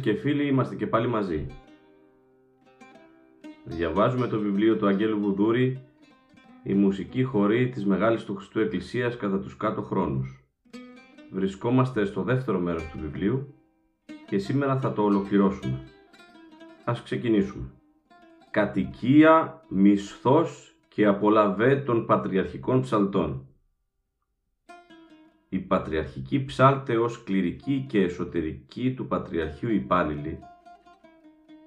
Και φίλοι, είμαστε και πάλι μαζί. Διαβάζουμε το βιβλίο του Αγγέλου Βουδούρη «Η μουσική χορή της Μεγάλης του Χριστού Εκκλησίας κατά τους κάτω χρόνους». Βρισκόμαστε στο δεύτερο μέρος του βιβλίου και σήμερα θα το ολοκληρώσουμε. Ας ξεκινήσουμε. Κατοικία, μισθός και απολαβέ των πατριαρχικών ψαλτών. Οι πατριαρχικοί ψάλτε ως κληρικοί και εσωτερικοί του Πατριαρχείου υπάλληλοι,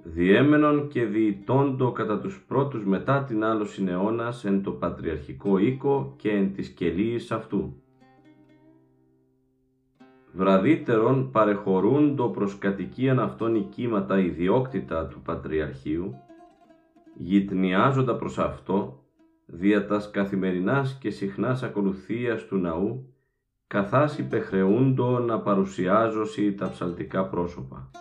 διέμενον και διητώντο κατά τους πρώτους μετά την άλλο αιώνας εν το πατριαρχικό οίκο και εν της κελίης αυτού. Βραδύτερον παρεχωρούντο προς κατοικίαν αυτών οικίματα ιδιόκτητα του Πατριαρχείου, γυτνιάζοντα προς αυτό, δια τας καθημερινάς και συχνάς ακολουθίας του ναού, καθάς υπεχρεούντο να παρουσιάζωσι τα ψαλτικά πρόσωπα.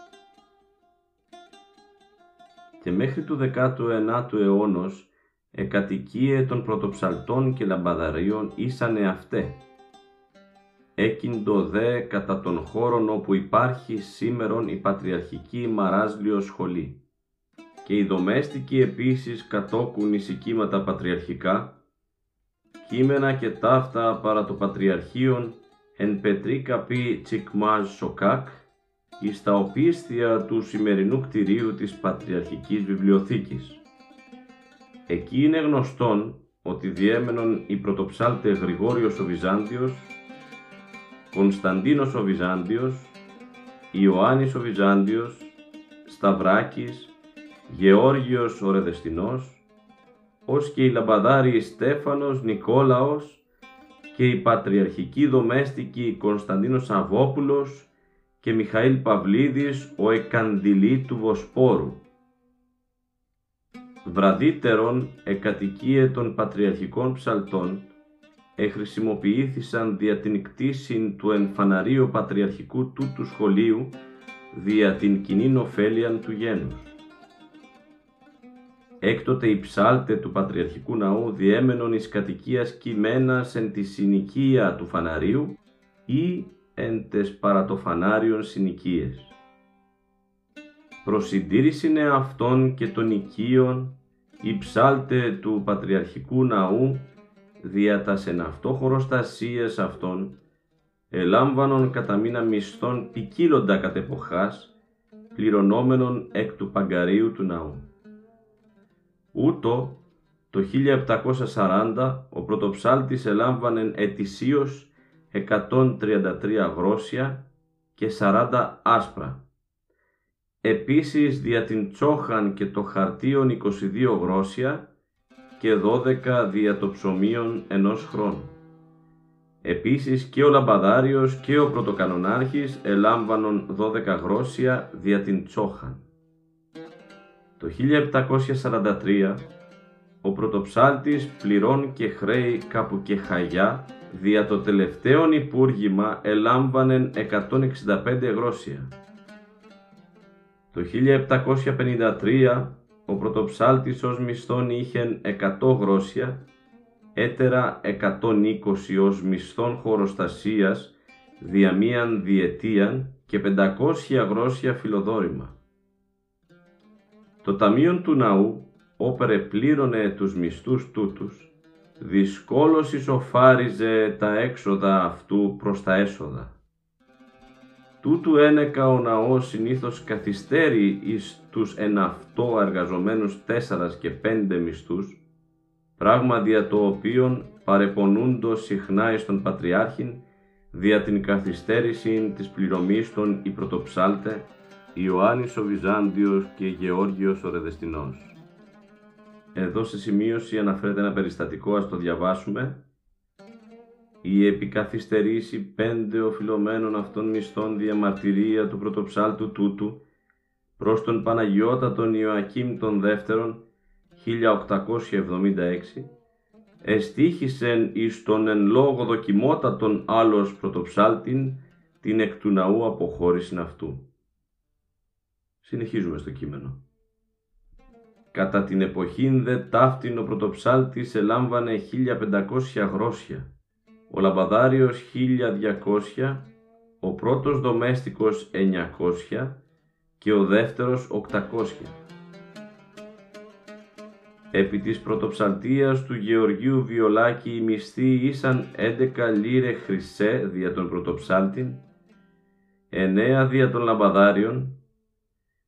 Και μέχρι του 19ου αιώνος εκατοικίε των πρωτοψαλτών και λαμπαδαρίων ήσανε αυτέ. Έκυντο δε κατά των χώρων όπου υπάρχει σήμερον η πατριαρχική μαράζλιο σχολή. Και οι δομέστικοι επίσης κατόκουν ησικήματα πατριαρχικά, κείμενα και ταύτα παρά το Πατριαρχείον εν πετρίκα πει τσικμάζ σοκάκ εις τα οπίσθια του σημερινού κτηρίου της Πατριαρχικής Βιβλιοθήκης. Εκεί είναι γνωστόν ότι διέμενον η πρωτοψάλτε Γρηγόριος ο Βυζάντιος, Κωνσταντίνος ο Βυζάντιος, Ιωάννης ο Βυζάντιος, Σταυράκης, Γεώργιος ο Ρεδεστινός, ως και οι λαμπαδάριοι Στέφανος, Νικόλαος και η πατριαρχική δομέστικη Κωνσταντίνος Αβόπουλος και Μιχαήλ Παυλίδης ο εκαντιλή του Βοσπόρου. Βραδύτερον εκατοικίε των πατριαρχικών ψαλτών εχρησιμοποιήθησαν δια την κτήση του εμφαναρίου πατριαρχικού τούτου σχολείου δια την κοινή ωφέλιαν του γένους. Έκτοτε οι ψάλτε του Πατριαρχικού Ναού διέμενον εις κατοικίας κειμένας εν τη συνοικία του φαναρίου ή εν τες παρατοφανάριων συνοικίες. Προσυντήρησινε αυτών και των οικείων οι ψάλτε του Πατριαρχικού Ναού δια τα χωροστασίες αυτών ελάμβανον κατά μήνα μισθών ποικίλοντα κατ' εποχάς, πληρωνόμενον εκ του παγκαρίου του ναού. Ούτω το 1740 ο πρωτοψάλτης ελάμβανε ετησίως 133 γρόσια και 40 άσπρα. Επίσης δια την τσόχαν και το χαρτίον 22 γρόσια και 12 δια το ψωμίον ενός χρόνου. Επίσης και ο λαμπαδάριος και ο πρωτοκανονάρχης ελάμβανον 12 γρόσια δια την τσόχαν. Το 1743 ο πρωτοψάλτης πληρών και χρέη κάπου και χαγιά δια το τελευταίο υπούργημα ελάμβανεν 165 γρόσια. Το 1753 ο πρωτοψάλτης ως μισθόν είχεν 100 γρόσια, έτερα 120 ως μισθόν χωροστασίας δια μίαν διετίαν και 500 γρόσια φιλοδόρημα. Το ταμείο του ναού, όπερε πλήρωνε τους μισθούς τούτους, δυσκόλως ισοφάριζε τα έξοδα αυτού προς τα έσοδα. Τούτου ένεκα ο ναός συνήθως καθυστέρει εις τους εν αυτό εργαζομένους τέσσαρας και πέντε μισθούς, πράγμα δια το οποίον παρεπονούντος συχνά εις τον Πατριάρχην δια την καθυστέρηση της πληρωμής των η πρωτοψάλτε Ιωάννης ο Βυζάντιος και Γεώργιος ο Ρεδεστινός. Εδώ σε σημείωση αναφέρεται ένα περιστατικό, ας το διαβάσουμε. Η επικαθυστερήσει πέντε οφειλωμένων αυτών μισθών διαμαρτυρία του πρωτοψάλτου τούτου προς τον Παναγιώτα τον Ιωακήμ τον δεύτερον 1876 εστίχησεν εις τον εν λόγω δοκιμότατον άλλος πρωτοψάλτην την εκ του ναού αποχώρησιν αυτού. Συνεχίζουμε στο κείμενο. Κατά την εποχήν δε ταύτην ο πρωτοψάλτης ελάμβανε 1500 γρόσια, ο λαμπαδάριος 1200, ο πρώτος δομέστικος 900 και ο δεύτερος 800. Επί της πρωτοψαλτίας του Γεωργίου Βιολάκη οι μισθοί ήσαν 11 λίρε χρυσέ δια των πρωτοψάλτην, 9 δια των λαμπαδάριων,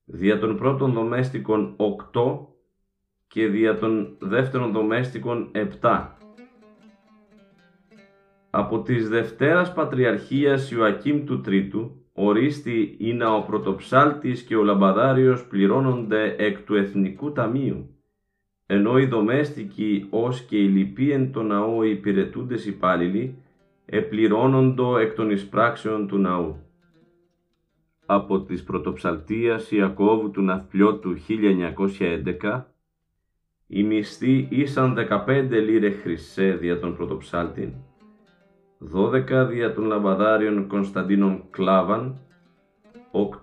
δια των πρώτων δομέστικων 8 και δια των δεύτερων δομέστικων 7. Από της Δευτέρας Πατριαρχίας Ιωακήμ του Τρίτου, ορίστη είναι ο πρωτοψάλτης και ο λαμπαδάριος πληρώνονται εκ του Εθνικού Ταμείου, ενώ οι δομέστικοι ως και οι λοιποί εν το ναό υπηρετούντες υπάλληλοι, επληρώνοντο εκ των εισπράξεων του ναού από της πρωτοψαλτίας Ιακώβου του Ναυπλιώτου 1911, οι μισθοί ήσαν 15 λίρε χρυσέ δια των πρωτοψάλτην, 12 δια των λαμπαδάριων Κωνσταντίνων Κλάβαν,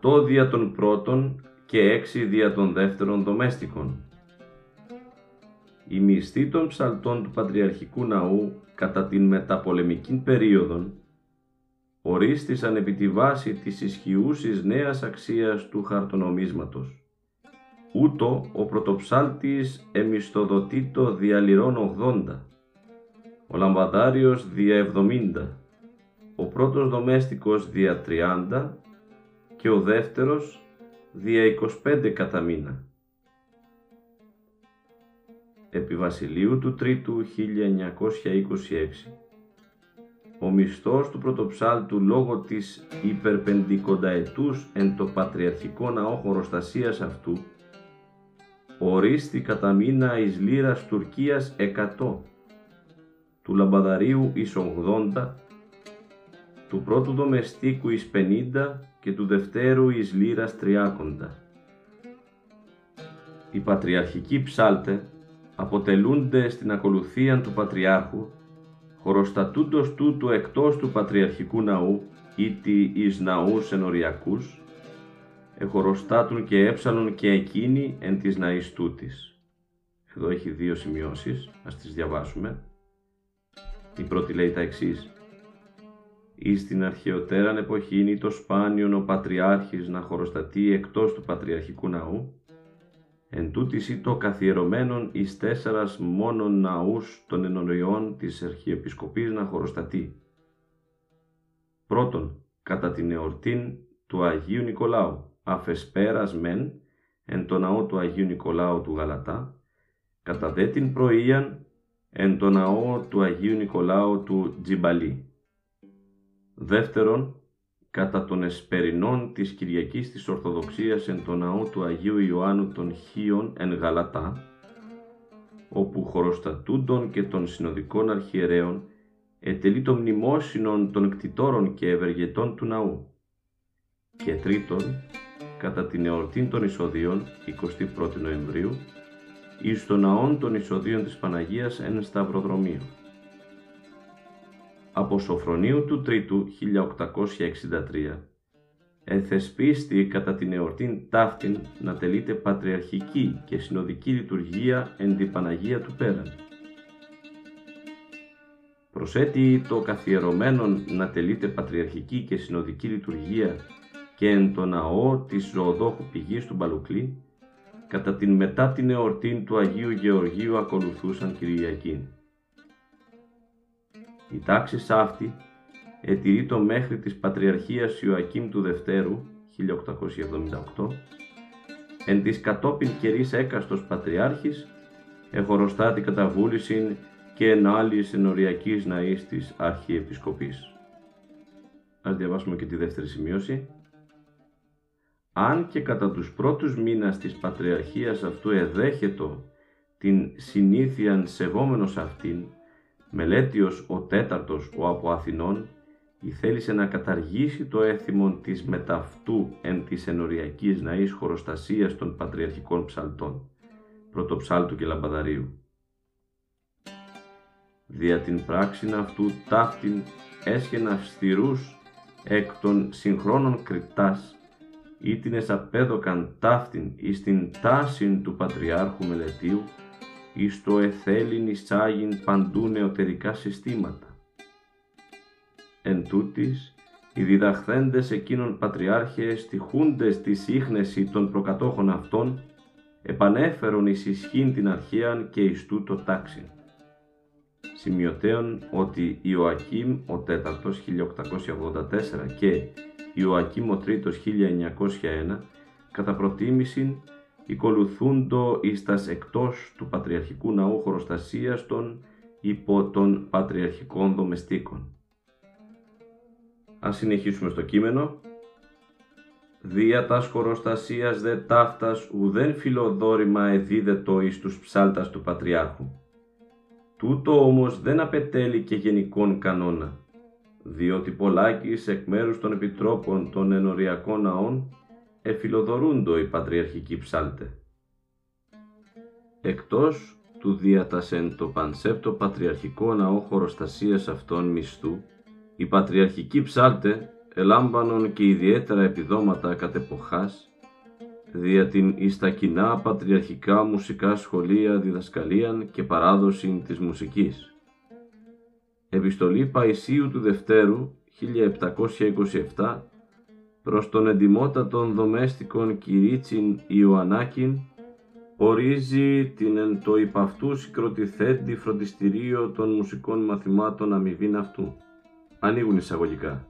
8 δια των πρώτων και 6 δια των δεύτερων δομέστικων. Οι μισθοί των ψαλτών του Πατριαρχικού Ναού κατά την μεταπολεμική περίοδο ορίστησαν επί τη βάση της ισχυούσης νέας αξίας του χαρτονομίσματος. Ούτω ο πρωτοψάλτης εμιστοδοτήτο διαλυρών 80, ο λαμπαδάριος δια 70, ο πρώτος δομέστικος δια 30 και ο δεύτερος δια 25 κατά μήνα. Επί Βασιλείου του Τρίτου 1926 ο μισθός του πρωτοψάλτου λόγω της υπερπεντικονταετούς εν το πατριαρχικό ναό χωροστασίας αυτού ορίστη κατά μήνα εις λίρας Τουρκίας 100, του λαμπαδαρίου εις 80, του πρώτου δομεστίκου εις 50 και του δευτέρου εις λίρας 30. Οι πατριαρχικοί ψάλτε αποτελούνται στην ακολουθία του Πατριάρχου χωροστατούντος τούτου εκτός του Πατριαρχικού Ναού, ήτι εις ναούς ενοριακούς, εχωροστάτουν και έψαλον και εκείνοι εν της ναής τούτης. Εδώ έχει δύο σημειώσεις, ας τις διαβάσουμε. Η πρώτη λέει τα εξής. «Εις την αρχαιοτέραν εποχή είναι το σπάνιον ο Πατριάρχης να χωροστατεί εκτός του Πατριαρχικού Ναού, εν τούτης ή το καθιερωμένον εις τέσσερας μόνον ναούς των ενωριών της Αρχιεπισκοπής να χωροστατεί. Πρώτον, κατά την εορτήν του Αγίου Νικολάου, αφεσπέρας μεν, εν το ναό του Αγίου Νικολάου του Γαλατά, κατά δε την πρωίαν, εν το ναό του Αγίου Νικολάου του Τζιμπαλή. Δεύτερον, κατά των εσπερινών της Κυριακής της Ορθοδοξίας εν το ναό του Αγίου Ιωάννου των Χίων εν Γαλατά, όπου χωροστατούντων και των συνοδικών αρχιερέων ετελεί το μνημόσυνον των κτητόρων και ευεργετών του ναού. Και τρίτον, κατά την εορτή των εισοδίων, 21 Νοεμβρίου, εις το ναόν των εισοδίων της Παναγίας εν Σταυροδρομίου από Σοφρονίου του Τρίτου 1863 εθεσπίστη κατά την εορτήν ταύτην να τελείται πατριαρχική και συνοδική λειτουργία εν τη Παναγία του Πέραν. Προσέτει το καθιερωμένον να τελείται πατριαρχική και συνοδική λειτουργία και εν το ναό της ζωοδόχου πηγής του Μπαλουκλή, κατά την μετά την εορτήν του Αγίου Γεωργίου ακολουθούσαν Κυριακήν Η τάξη αυτή ετηρεί το μέχρι της Πατριαρχίας Ιωακήμ του Δευτέρου 1878 εν της κατόπιν καιρής έκαστος Πατριάρχης εχωροστάτη καταβούλησιν και εν άλλης ενοριακής ναής της Αρχιεπισκοπής. Ας διαβάσουμε και τη δεύτερη σημείωση. Αν και κατά τους πρώτους μήνας της Πατριαρχίας αυτού εδέχετο την συνήθιαν σεβόμενος αυτήν, μελέτιος ο τέταρτος ο από Αθηνών, θέλησε να καταργήσει το έθιμο της μεταυτού εν της ενοριακής ναής χωροστασίας των πατριαρχικών ψαλτών, πρωτοψάλτου και λαμπαδαρίου. Δια την πράξην αυτού ταύτην έσχεν αυστηρούς εκ των συγχρόνων κρυπτάς, ήτινες απέδωκαν ταύτην εις την τάσην του Πατριάρχου Μελετίου, εις το εθέλην εισάγειν παντού νεωτερικά συστήματα. Εν τούτης, οι διδαχθέντες εκείνων πατριάρχες τυχούντες της σύχνεση των προκατόχων αυτών, επανέφερον εις ισχύν την αρχαίαν και εις τούτο τάξιν. Σημειωτέων ότι Ιωακήμ ο τέταρτος 1884 και Ιωακήμ ο τρίτος 1901 κατά προτίμησιν οικολουθούντο εις τας εκτός του Πατριαρχικού Ναού χωροστασίας των υπό των Πατριαρχικών Δομεστίκων. Ας συνεχίσουμε στο κείμενο. Δια τας χωροστασίας δε ταύτας ουδέν φιλοδόρημα εδίδετο εις τους ψάλτας του Πατριάρχου. Τούτο όμως δεν απετέλει και γενικόν κανόνα, διότι πολλάκις εκ μέρους των επιτρόπων των ενοριακών ναών εφιλοδορούντο οι πατριαρχικοί ψάλτε. Εκτός του διατασεν το πανσέπτο πατριαρχικό ναό χωροστασίας αυτών μισθού, οι πατριαρχικοί ψάλτε ελάμπανον και ιδιαίτερα επιδόματα κατ' εποχάς, δια την εις κοινά πατριαρχικά μουσικά σχολεία διδασκαλίαν και παράδοση της μουσικής. Επιστολή Παϊσίου του Δευτέρου 1727 προς τον εντιμότατον δομέστικον Κυρίτσιν Ιωαννάκην ορίζει την εν το υπαυτού συγκροτηθέντη φροντιστηρίο των μουσικών μαθημάτων αμοιβήν αυτού. Ανοίγουν εισαγωγικά.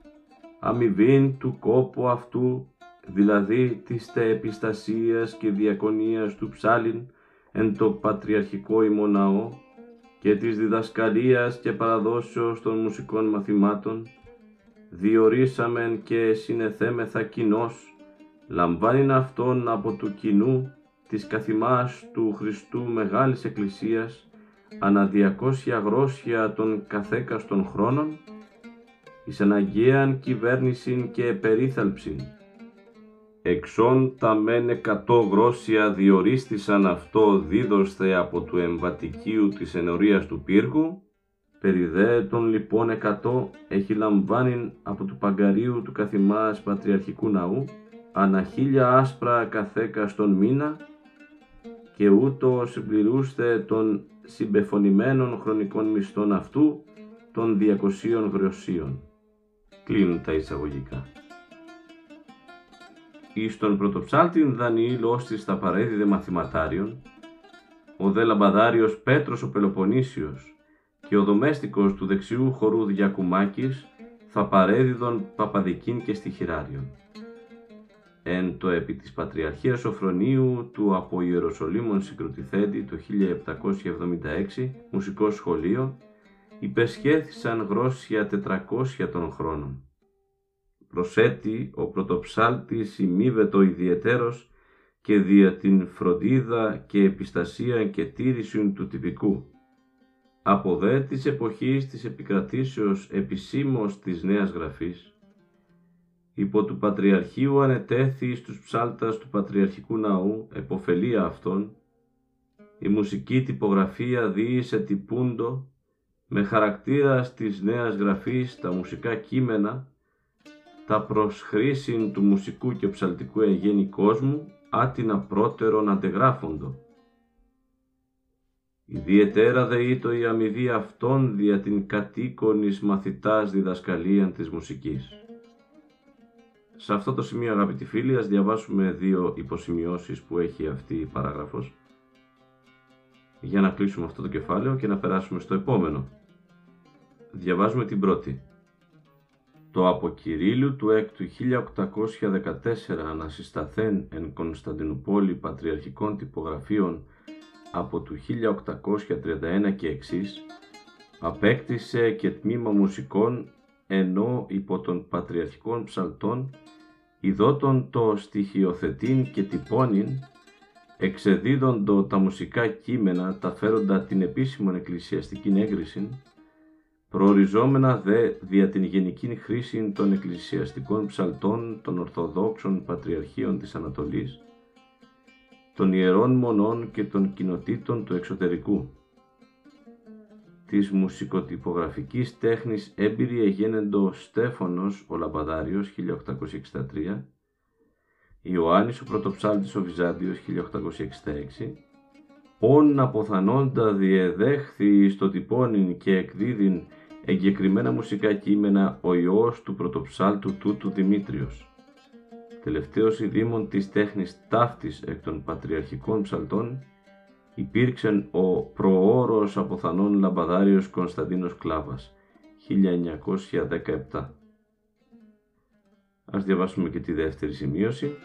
Αμοιβήν του κόπου αυτού, δηλαδή της τε επιστασίας και διακονίας του ψάλιν εν το πατριαρχικό ημοναό και της διδασκαλίας και παραδόσεως των μουσικών μαθημάτων, διορίσαμεν και συνεθέμεθα κοινός, λαμβάνειν αυτόν από του κοινού της καθημάς του Χριστού Μεγάλης Εκκλησίας ανά διακόσια γρόσια των καθέκαστων χρόνων, εις αναγκαίαν κυβέρνησιν και περίθαλψην. Εξών τα μεν εκατό γρόσια διορίστησαν αυτό δίδωσθε από του εμβατικίου της ενορίας του πύργου, περί δε των λοιπόν εκατό έχει λαμβάνειν από του παγκαρίου του καθημάς πατριαρχικού ναού, ανά χίλια άσπρα καθέκα στον μήνα, και ούτω συμπληρούστε των συμπεφωνημένων χρονικών μισθών αυτού των διακοσίων γροσίων. Κλείνουν τα εισαγωγικά. Εις τον πρωτοψάλτην Δανιήλ ώστης τα παρέδιδε μαθηματάριον, ο δε λαμπαδάριος Πέτρος ο Πελοποννήσιος και ο δομέστικος του δεξιού χορού Διακουμάκης θα παρέδιδον Παπαδικήν και Στοιχειράριον εν το επί της Πατριαρχίας Σοφρονίου του από Ιεροσολύμων συγκροτηθέντη το 1776 μουσικό σχολείο υπεσχέθησαν γρόσια 400 των χρόνων. Προσέτη ο πρωτοψάλτης ημίβετο ιδιαιτέρως και δια την φροντίδα και επιστασία και τήρηση του τυπικού. Από δε της εποχής της επικρατήσεως επισήμως της Νέας Γραφής, υπό του Πατριαρχείου ανετέθη στους ψάλτας του Πατριαρχικού Ναού, εποφελία αυτών, η μουσική τυπογραφία διήσε τυπούντο, με χαρακτήρα της νέας γραφής τα μουσικά κείμενα, τα προσχρήσιν του μουσικού και ψαλτικού εγένει κόσμου, άτινα πρώτερον αντεγράφοντο. Ιδιαιτέρα δε ήτο η αμοιβή αυτών δια την κατοίκονης μαθητάς διδασκαλίαν της μουσικής. Σε αυτό το σημείο αγαπητοί φίλοι ας διαβάσουμε δύο υποσημειώσεις που έχει αυτή η παράγραφος για να κλείσουμε αυτό το κεφάλαιο και να περάσουμε στο επόμενο. Διαβάζουμε την πρώτη. Το από Κυρίλου του έκτου 1814 ανασυσταθέν εν Κωνσταντινούπολη πατριαρχικών τυπογραφίων από του 1831 και εξής, απέκτησε και τμήμα μουσικών ενώ υπό των πατριαρχικών ψαλτών ειδότων το στοιχειοθετήν και τυπώνην εξεδίδοντο τα μουσικά κείμενα τα φέροντα την επίσημον εκκλησιαστική έγκριση προοριζόμενα δε δια την γενική χρήση των εκκλησιαστικών ψαλτών των Ορθοδόξων Πατριαρχείων της Ανατολής, των Ιερών Μονών και των Κοινοτήτων του Εξωτερικού. Της μουσικοτυπογραφικής τέχνης έμπειρη εγένεντο Στέφανος ο Λαμπαδάριος 1863, Ιωάννης ο Πρωτοψάλτης ο Βυζάντιος 1866, όν αποθανόντα διεδέχθη στο τυπώνιν και εκδίδειν εγκεκριμένα μουσικά κείμενα ο Υιός του πρωτοψάλτου τούτου Δημήτριος. Τελευταίος ειδήμων της τέχνης ταύτης εκ των πατριαρχικών ψαλτών υπήρξε ο προώρος αποθανών λαμπαδάριος Κωνσταντίνος Κλάβας, 1917. Ας διαβάσουμε και τη δεύτερη σημείωση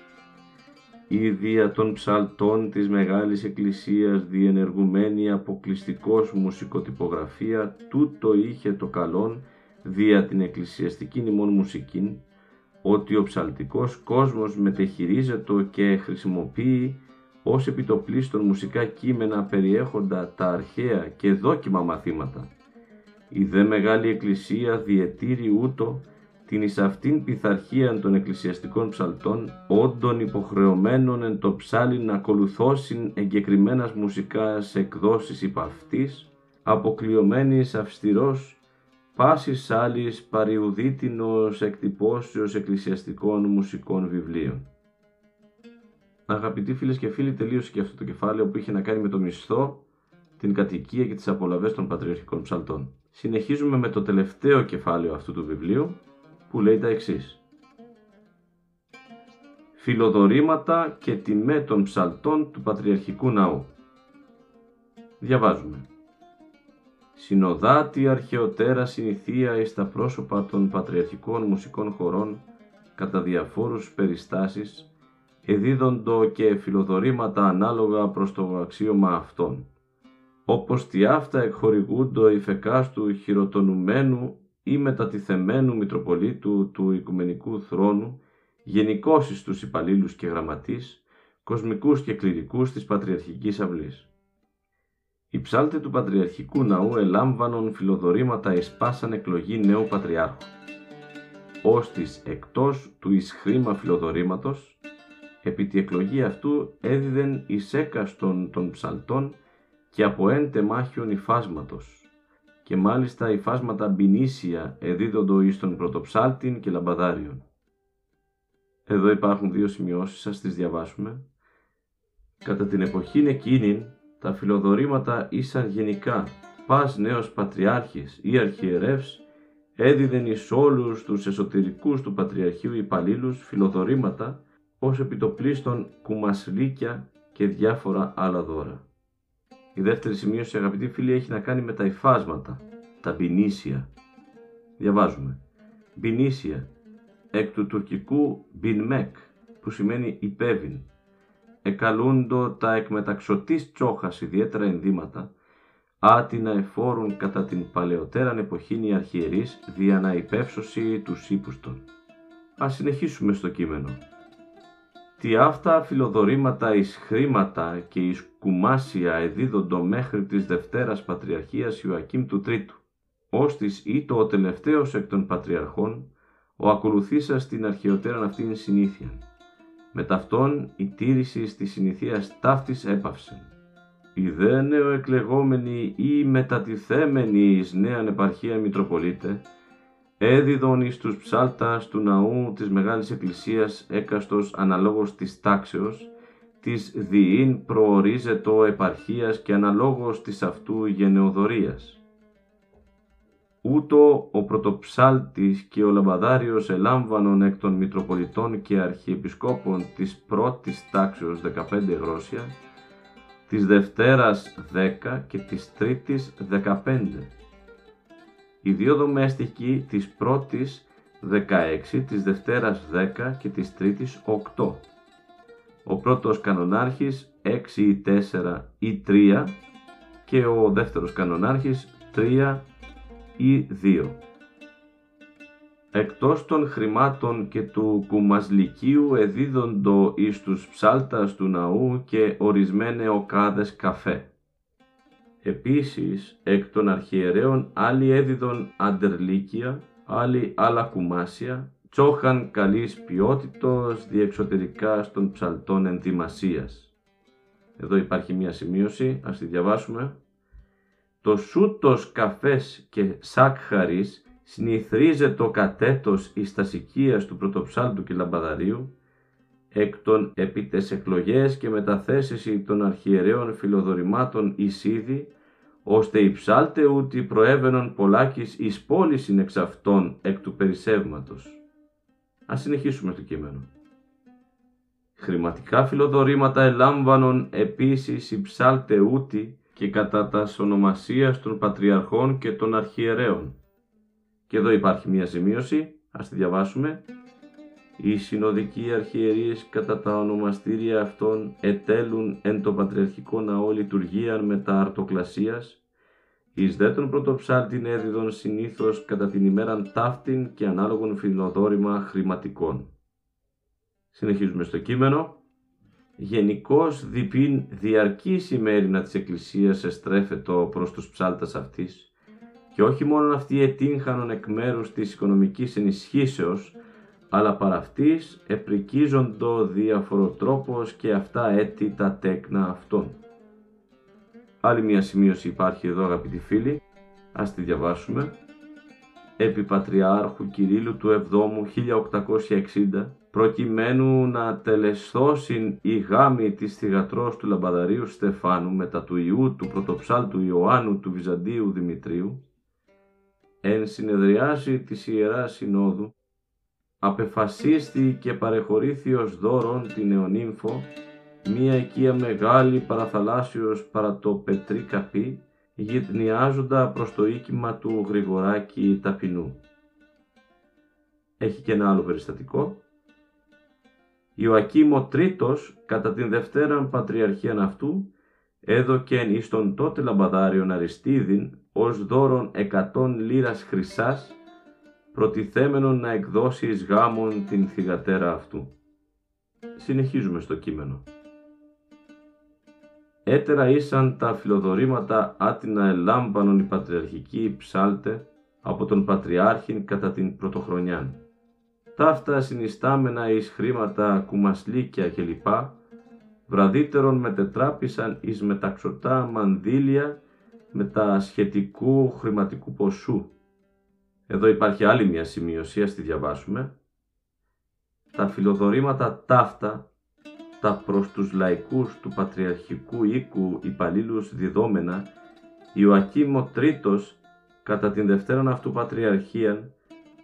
η δια των ψαλτών της Μεγάλης Εκκλησίας διενεργουμένη αποκλειστικός μουσικοτυπογραφία τούτο είχε το καλόν δια την εκκλησιαστική νημών μουσικήν ότι ο ψαλτικός κόσμος μετεχειρίζεται και χρησιμοποιεί ως επιτοπλίστων μουσικά κείμενα περιέχοντα τα αρχαία και δόκιμα μαθήματα. Η δε Μεγάλη Εκκλησία διετήρει ούτω την εις αυτήν πειθαρχία των εκκλησιαστικών ψαλτών, όντων υποχρεωμένων εν το ψάλι να ακολουθώσιν εγκεκριμένας μουσικάς εκδόσεις υπ' αυτής, αποκλειωμένης αυστηρός, πάσης άλλης παριουδίτινος εκτυπώσεως εκκλησιαστικών μουσικών βιβλίων. Αγαπητοί φίλες και φίλοι, τελείωσε και αυτό το κεφάλαιο που είχε να κάνει με το μισθό, την κατοικία και τις απολαβές των πατριαρχικών ψαλτών. Συνεχίζουμε με το τελευταίο κεφάλαιο αυτού του βιβλίου, που λέει τα εξής. Φιλοδορήματα και τιμέ των ψαλτών του Πατριαρχικού Ναού. Διαβάζουμε. Συνοδάτη αρχαιοτέρας συνηθία εις τα πρόσωπα των πατριαρχικών μουσικών χωρών κατά διαφόρους περιστάσεις, εδίδοντο και φιλοδορήματα ανάλογα προς το αξίωμα αυτών. Όπως τι αυτά εκχορηγούντο υφεκάστου χειροτονουμένου ή μετατιθεμένου Μητροπολίτου του Οικουμενικού Θρόνου, γενικώς στους υπαλλήλους και γραμματείς, κοσμικούς και κληρικούς της Πατριαρχικής Αυλής. Οι ψάλτε του Πατριαρχικού Ναού ελάμβανον φιλοδορήματα εις πάσαν εκλογή νέου Πατριάρχου. Ώστις εκτός του εις χρήμα φιλοδορήματος, επί τη εκλογή αυτού έδιδεν εις έκαστον των ψαλτών και από εν τεμάχιον υφάσματος, και μάλιστα υφάσματα μπινήσια εδίδοντο εις τον πρωτοψάλτην και λαμπαδάριον. Εδώ υπάρχουν δύο σημειώσεις, σας τις διαβάσουμε. Κατά την εποχή εκείνη, τα φιλοδορήματα ήσαν γενικά, πας νέος πατριάρχης ή αρχιερεύς, έδιδεν εις όλους τους εσωτερικούς του Πατριαρχείου υπαλλήλους φιλοδορήματα, ως επιτοπλίστων κουμασλίκια και διάφορα άλλα δώρα. Η δεύτερη σημείωση, αγαπητοί φίλοι, έχει να κάνει με τα υφάσματα, τα μπινίσια. Διαβάζουμε. Μπινίσια, εκ του τουρκικού μπινμεκ, που σημαίνει υπέβην. Εκαλούντο τα εκμεταξωτής τσόχας ιδιαίτερα ενδύματα, άτινα εφόρουν κατά την παλαιότεραν εποχήν οι αρχιερείς δια να υπεύσωση τους ύπους των. Ας συνεχίσουμε στο κείμενο. Τι αυτά φιλοδορήματα εις χρήματα και εις κουμάσια εδίδοντο μέχρι της Δευτέρας Πατριαρχίας Ιωακήμ του Τρίτου, ώστις ήτο ο τελευταίος εκ των Πατριαρχών, ο ακολουθήσας την αρχαιότεραν αυτήν συνήθεια. Με ταυτόν η τήρηση της συνηθίας ταύτης έπαυσεν. Οι δε νεοεκλεγόμενοι ή μετατιθέμενοι εις νέαν επαρχία Μητροπολίτε, έδιδον εις τους ψάλτας του ναού της Μεγάλης Εκκλησίας έκαστος αναλόγως της τάξεως, της διήν προορίζετο επαρχίας και αναλόγως της αυτού γενεοδορίας. Ούτω ο πρωτοψάλτης και ο λαμπαδάριος ελάμβανον εκ των Μητροπολιτών και Αρχιεπισκόπων της πρώτης τάξεως 15 γρόσια, της Δευτέρας 10 και της Τρίτης 15 οι δύο δομέστικοι της πρώτης 16, της Δευτέρας 10 και της Τρίτης 8. Ο πρώτος κανονάρχης 6 ή 4 ή 3 και ο δεύτερος κανονάρχης 3 ή 2. Εκτός των χρημάτων και του κουμασλικίου εδίδοντο εις τους ψάλτας του ναού και ορισμένε οκάδες καφέ. Επίσης, εκ των αρχιερέων άλλοι έδιδον αντερλίκια, άλλοι άλλα κουμάσια, τσόχαν καλής ποιότητος διεξωτερικά στον ψαλτών ενδυμασίας. Εδώ υπάρχει μια σημείωση, ας τη διαβάσουμε. Το σούτος καφές και σάκχαρης συνηθρίζεται κατέτος εις τας του πρωτοψάλτου και λαμπαδαρίου, εκ των επί εκλογές και μεταθέσεις των αρχιερέων φιλοδορημάτων εισίδη, ώστε οι ψάλτε ούτι προέβαινον πολλάκις εις πώλησιν εξ αυτών εκ του περισσεύματος. Ας συνεχίσουμε το κείμενο. Χρηματικά φιλοδορήματα ελάμβανον επίσης οι ψάλτε ούτι και κατά τα ονομασίας των πατριαρχών και των αρχιερέων. Και εδώ υπάρχει μια σημείωση, ας τη διαβάσουμε. Οι συνοδικοί αρχιερείς κατά τα ονομαστήρια αυτών ετέλουν εν το πατριαρχικό ναό λειτουργίαν μετά αρτοκλασίας, εις δε τον πρωτοψάλτην έδιδον συνήθως κατά την ημέραν ταύτην και ανάλογον φιλοδόρημα χρηματικών. Συνεχίζουμε στο κείμενο. Γενικώ διπίν διαρκής ημέρινα της Εκκλησίας εστρέφετο προς τους ψάλτας αυτής και όχι μόνο αυτοί ετύχανον εκ μέρους της οικονομικής ενισχύσεως αλλά παρά αυτής επρικίζοντο διαφοροτρόπος και αυτά έτη τα τέκνα αυτών. Άλλη μια σημείωση υπάρχει εδώ αγαπητοί φίλοι, ας τη διαβάσουμε. Επί Πατριάρχου Κυρίλου του 7ου 1860, προκειμένου να τελεσθώσιν η γάμη της θυγατρός του Λαμπαδαρίου Στεφάνου μετά του Ιού του πρωτοψάλτου Ιωάννου του Βυζαντίου Δημητρίου, εν συνεδριάσει της Ιεράς Συνόδου, απεφασίστη και παρεχωρήθη ως δώρον την αιωνύμφο μία οικία μεγάλη παραθαλάσσιος παρά το πετρί καπί, γυτνιάζοντα προς το οίκημα του Γρηγοράκη Ταπεινού. Έχει και ένα άλλο περιστατικό. Ιωακήμ ο τρίτος, κατά την Δευτέραν Πατριαρχίαν αυτού, έδωκεν εις τον τότε λαμπαδάριον Αριστίδην ως δώρον εκατόν λίρας χρυσάς, προτιθέμενον να εκδώσει εις γάμον την θυγατέρα αυτού. Συνεχίζουμε στο κείμενο. Έτερα ήσαν τα φιλοδορήματα άτινα ελάμπανον οι πατριαρχικοί ψάλτε από τον Πατριάρχην κατά την πρωτοχρονιάν. Ταύτα συνιστάμενα εις χρήματα κουμασλίκια κλπ. Βραδύτερον μετετράπησαν εις μεταξωτά μανδύλια με τα σχετικού χρηματικού ποσού. Εδώ υπάρχει άλλη μια σημείωση, ας τη διαβάσουμε. Τα φιλοδορήματα ταύτα τα προς τους λαϊκούς του πατριαρχικού οίκου υπαλλήλους διδόμενα, Ιωακήμ ο Τρίτος, κατά την δευτέραν αυτού πατριαρχία,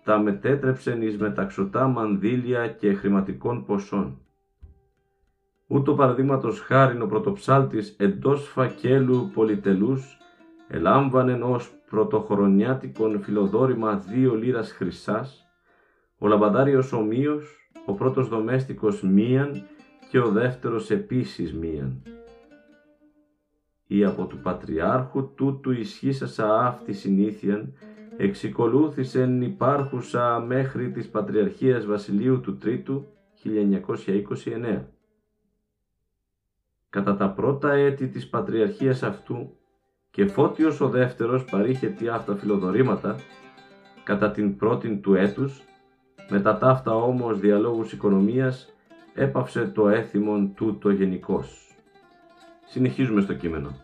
τα μετέτρεψεν εις μεταξωτά μανδύλια και χρηματικών ποσών. Ούτω παραδείγματος χάριν ο πρωτοψάλτης εντός φακέλου πολυτελούς, ελάμβανεν ως πρωτοχρονιάτικον φιλοδόρημα δύο λίρας χρυσάς, ο λαμπαντάριος ομοίως, ο πρώτος δομέστικος μίαν και ο δεύτερος επίσης μίαν. Ή από του Πατριάρχου τούτου ισχύσασα αυτή συνήθιαν, εξικολούθησεν υπάρχουσα μέχρι της Πατριαρχίας Βασιλείου του Τρίτου 1929. Κατά τα πρώτα έτη της Πατριαρχίας αυτού και Φώτιος ο δεύτερος παρήχε τι αυτά φιλοδορήματα κατά την πρώτη του έτους, μετά ταύτα όμως διαλόγους οικονομίας έπαυσε το έθιμον τούτο γενικός. Συνεχίζουμε στο κείμενο.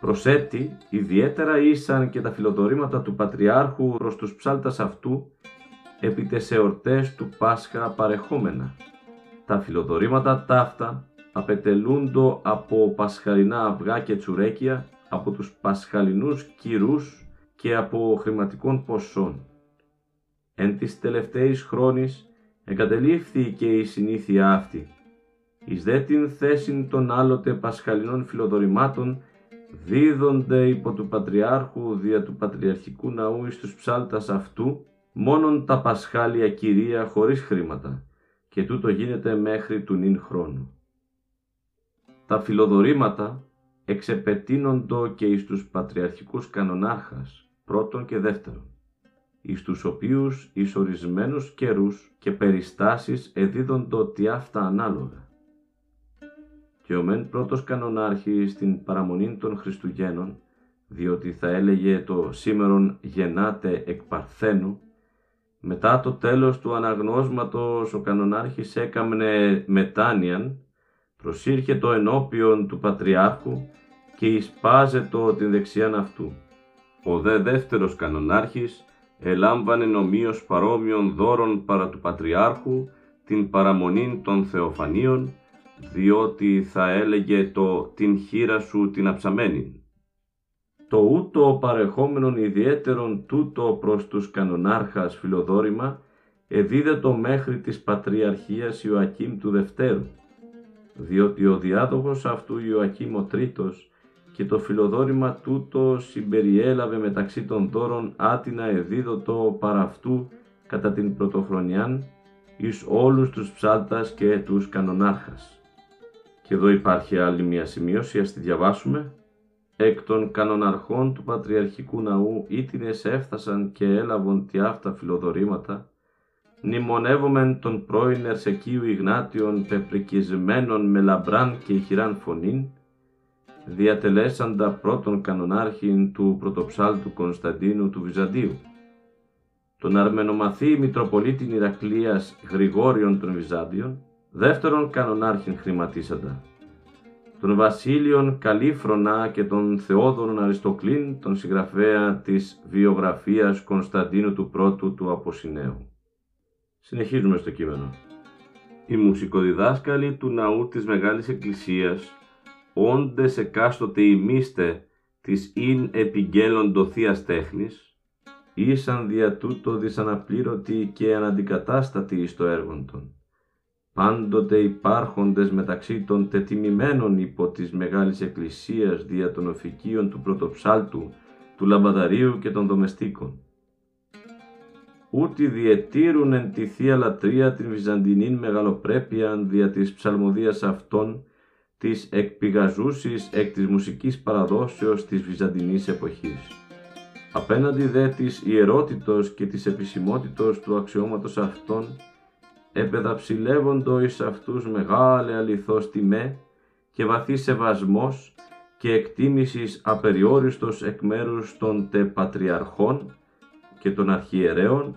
Προσέτη, ιδιαίτερα ήσαν και τα φιλοδορήματα του Πατριάρχου προς τους ψάλτας αυτού, επί τες εορτές του Πάσχα παρεχόμενα. Τα φιλοδορήματα ταύτα απετελούντο από πασχαλινά αυγά και τσουρέκια, από τους πασχαλινούς κυρούς και από χρηματικών ποσών. Εν της τελευταίης χρόνης εγκατελείφθη και η συνήθεια αυτή. Εις δε την θέση των άλλοτε πασχαλινών φιλοδορημάτων δίδονται υπό του Πατριάρχου δια του Πατριαρχικού Ναού εις τους ψάλτας αυτού μόνον τα πασχάλια κυρία χωρίς χρήματα και τούτο γίνεται μέχρι του νυν χρόνου. Τα φιλοδορήματα εξεπετείνοντο και εις τους πατριαρχικούς κανονάρχας πρώτον και δεύτερον, εις τους οποίους εις ορισμένους καιρούς και περιστάσεις εδίδοντο τι αυτά ανάλογα. Και ο μεν πρώτος κανονάρχης στην παραμονή των Χριστουγέννων, διότι θα έλεγε το σήμερον γεννάτε εκ Παρθένου, μετά το τέλος του αναγνώσματος ο κανονάρχης έκαμνε μετάνοιαν, προσήρχε το ενώπιον του Πατριάρχου και εισπάζετο την δεξιάν αυτού. Ο δε δεύτερος κανονάρχης ελάμβανε νομίως παρόμοιων δώρων παρά του Πατριάρχου την παραμονή των Θεοφανίων, διότι θα έλεγε το «την χείρα σου την αψαμένη». Το ούτω παρεχόμενον ιδιαίτερον τούτο προς τους κανονάρχας φιλοδόρημα εδίδετο μέχρι της Πατριαρχίας Ιωακήμ του Δευτέρου, διότι ο διάδοχος αυτού Ιωακήμ ο Τρίτος και το φιλοδόρημα τούτο συμπεριέλαβε μεταξύ των δώρων άτινα εδίδωτο παρά αυτού κατά την πρωτοχρονιάν εις όλους τους ψάλτας και τους κανονάρχας. Και εδώ υπάρχει άλλη μια σημείωση, ας τη διαβάσουμε. Εκ των κανοναρχών του Πατριαρχικού Ναού ήτινες έφτασαν και έλαβον τι αυτά φιλοδορήματα, νημονεύομεν τον πρώην Ερσεκίου Ιγνάτιον πεπρικισμένων με λαμπράν και ηχηράν φωνήν, διατελέσαντα πρώτον κανονάρχην του πρωτοψάλτου Κωνσταντίνου του Βυζαντίου. Τον αρμενομαθή Μητροπολίτην Ηρακλείας Γρηγόριον των Βυζάντιων, δεύτερον κανονάρχην χρηματίσαντα. Τον Βασίλειον Καλήφρονα και τον Θεόδωρον Αριστοκλήν, τον συγγραφέα της βιογραφίας Κωνσταντίνου του Πρώτου του Αποσυνέου. Συνεχίζουμε στο κείμενο. Οι μουσικοδιδάσκαλοι του ναού της Μεγάλης Εκκλησίας όντες εκάστοτε ημίστε της ειν επιγγέλλοντο θείας τέχνης, ήσαν δια τούτο δυσαναπλήρωτοι και αναντικατάστατοι εις το έργον των. Πάντοτε υπάρχοντες μεταξύ των τετιμημένων υπό της Μεγάλης Εκκλησίας δια των οφικίων του πρωτοψάλτου, του λαμπαδαρίου και των δομεστίκων. Ούτι διετήρουν εν τη Θεία Λατρεία την Βυζαντινήν μεγαλοπρέπεια δια της ψαλμοδίας αυτών της εκπηγαζούσης εκ της μουσικής παραδόσεως της Βυζαντινής εποχής. Απέναντι δε της ιερότητος και της επισημότητος του αξιώματος αυτών, επεδαψιλεύοντο εις αυτούς μεγάλε αληθώς τιμέ και βαθύ σεβασμός και εκτίμησης απεριόριστος εκ μέρους των τε πατριαρχών και των αρχιερέων,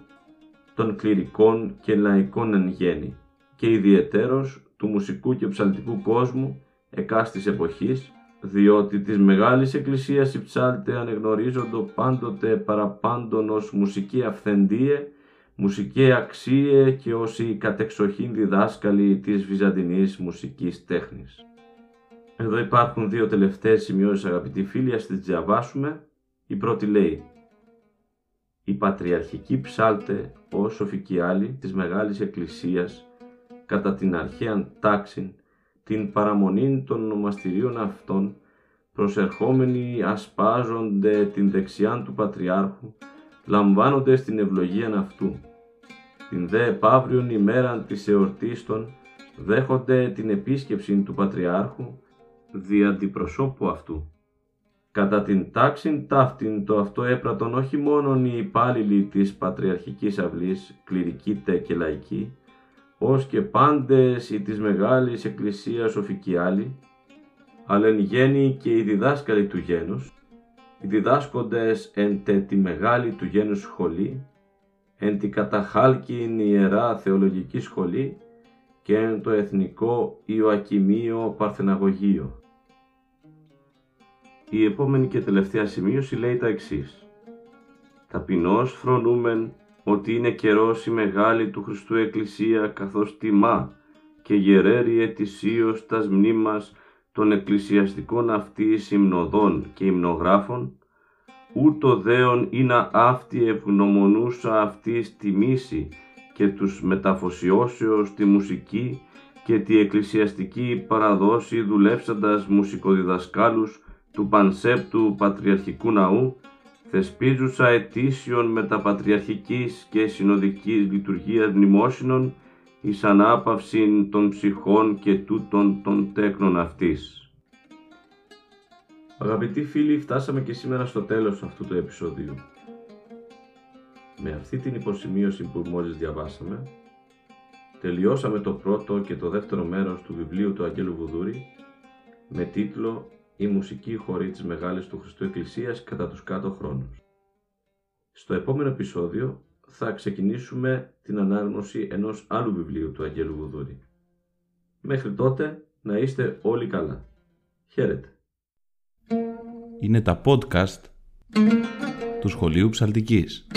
των κληρικών και λαϊκών εν γέννη και ιδιαιτέρως του μουσικού και ψαλτικού κόσμου εκάστης εποχής, διότι της Μεγάλης Εκκλησίας οι ψάλτε ανεγνωρίζοντο πάντοτε παραπάντων ως μουσική αυθεντίε, μουσική αξίε και ως οι κατεξοχήν διδάσκαλοι της βυζαντινής μουσικής τέχνης. Εδώ υπάρχουν δύο τελευταίες σημειώσεις αγαπητοί φίλοι, ας τις διαβάσουμε. Η πρώτη λέει «Η πατριαρχική ψάλτε ως οφικιάλη της Μεγάλης Εκκλησίας κατά την αρχαίαν τάξη την παραμονή των ονομαστηρίων αυτών, προσερχόμενοι ασπάζονται την δεξιάν του Πατριάρχου, λαμβάνονται στην ευλογία αυτού. Την δε επαύριον ημέραν της εορτής των, δέχονται την επίσκεψη του Πατριάρχου, δι' αντιπροσώπου αυτού. Κατά την τάξη ταύτην το αυτό έπρατον όχι μόνον οι υπάλληλοι της Πατριαρχικής Αυλής, κληρικοί τε και λαϊκοί, ως και πάντες οι της Μεγάλης Εκκλησίας οφικιάλοι, αλλά εν γέννη και οι διδάσκαλοι του γένους, οι διδάσκοντες εν τε τη Μεγάλη του γένους σχολή, εν τη καταχάλκην Ιερά Θεολογική Σχολή και εν το Εθνικό Ιωακιμείο Παρθεναγωγείο. Η επόμενη και τελευταία σημείωση λέει τα εξής. Ταπεινώς φρονούμεν ότι είναι καιρός η μεγάλη του Χριστού Εκκλησία καθώς τιμά και γερέρει ετησίως τας μνήμας των εκκλησιαστικών αυτή υμνοδών και υμνογράφων, ούτω δέον είναι αυτή ευγνωμονούσα αυτής τιμήσει και τους μεταφοσιώσεως τη μουσική και τη εκκλησιαστική παραδόση δουλέψαντας μουσικοδιδασκάλους του Πανσέπτου Πατριαρχικού Ναού θεσπίζουσα ετήσιον μεταπατριαρχικής και συνοδικής λειτουργίας μνημόσυνων εις ανάπαυσιν των ψυχών και τούτων των τέκνων αυτής. Αγαπητοί φίλοι, φτάσαμε και σήμερα στο τέλος αυτού του επεισοδίου. Με αυτή την υποσημείωση που μόλις διαβάσαμε, τελειώσαμε το πρώτο και το δεύτερο μέρος του βιβλίου του Αγγέλου Βουδούρη με τίτλο «Η μουσική χωρίς της Μεγάλης του Χριστού Εκκλησίας κατά τους κάτω χρόνους». Στο επόμενο επεισόδιο θα ξεκινήσουμε την ανάγνωση ενός άλλου βιβλίου του Αγγέλου Βουδούρη. Μέχρι τότε να είστε όλοι καλά. Χαίρετε. Είναι τα podcast του Σχολείου Ψαλτικής.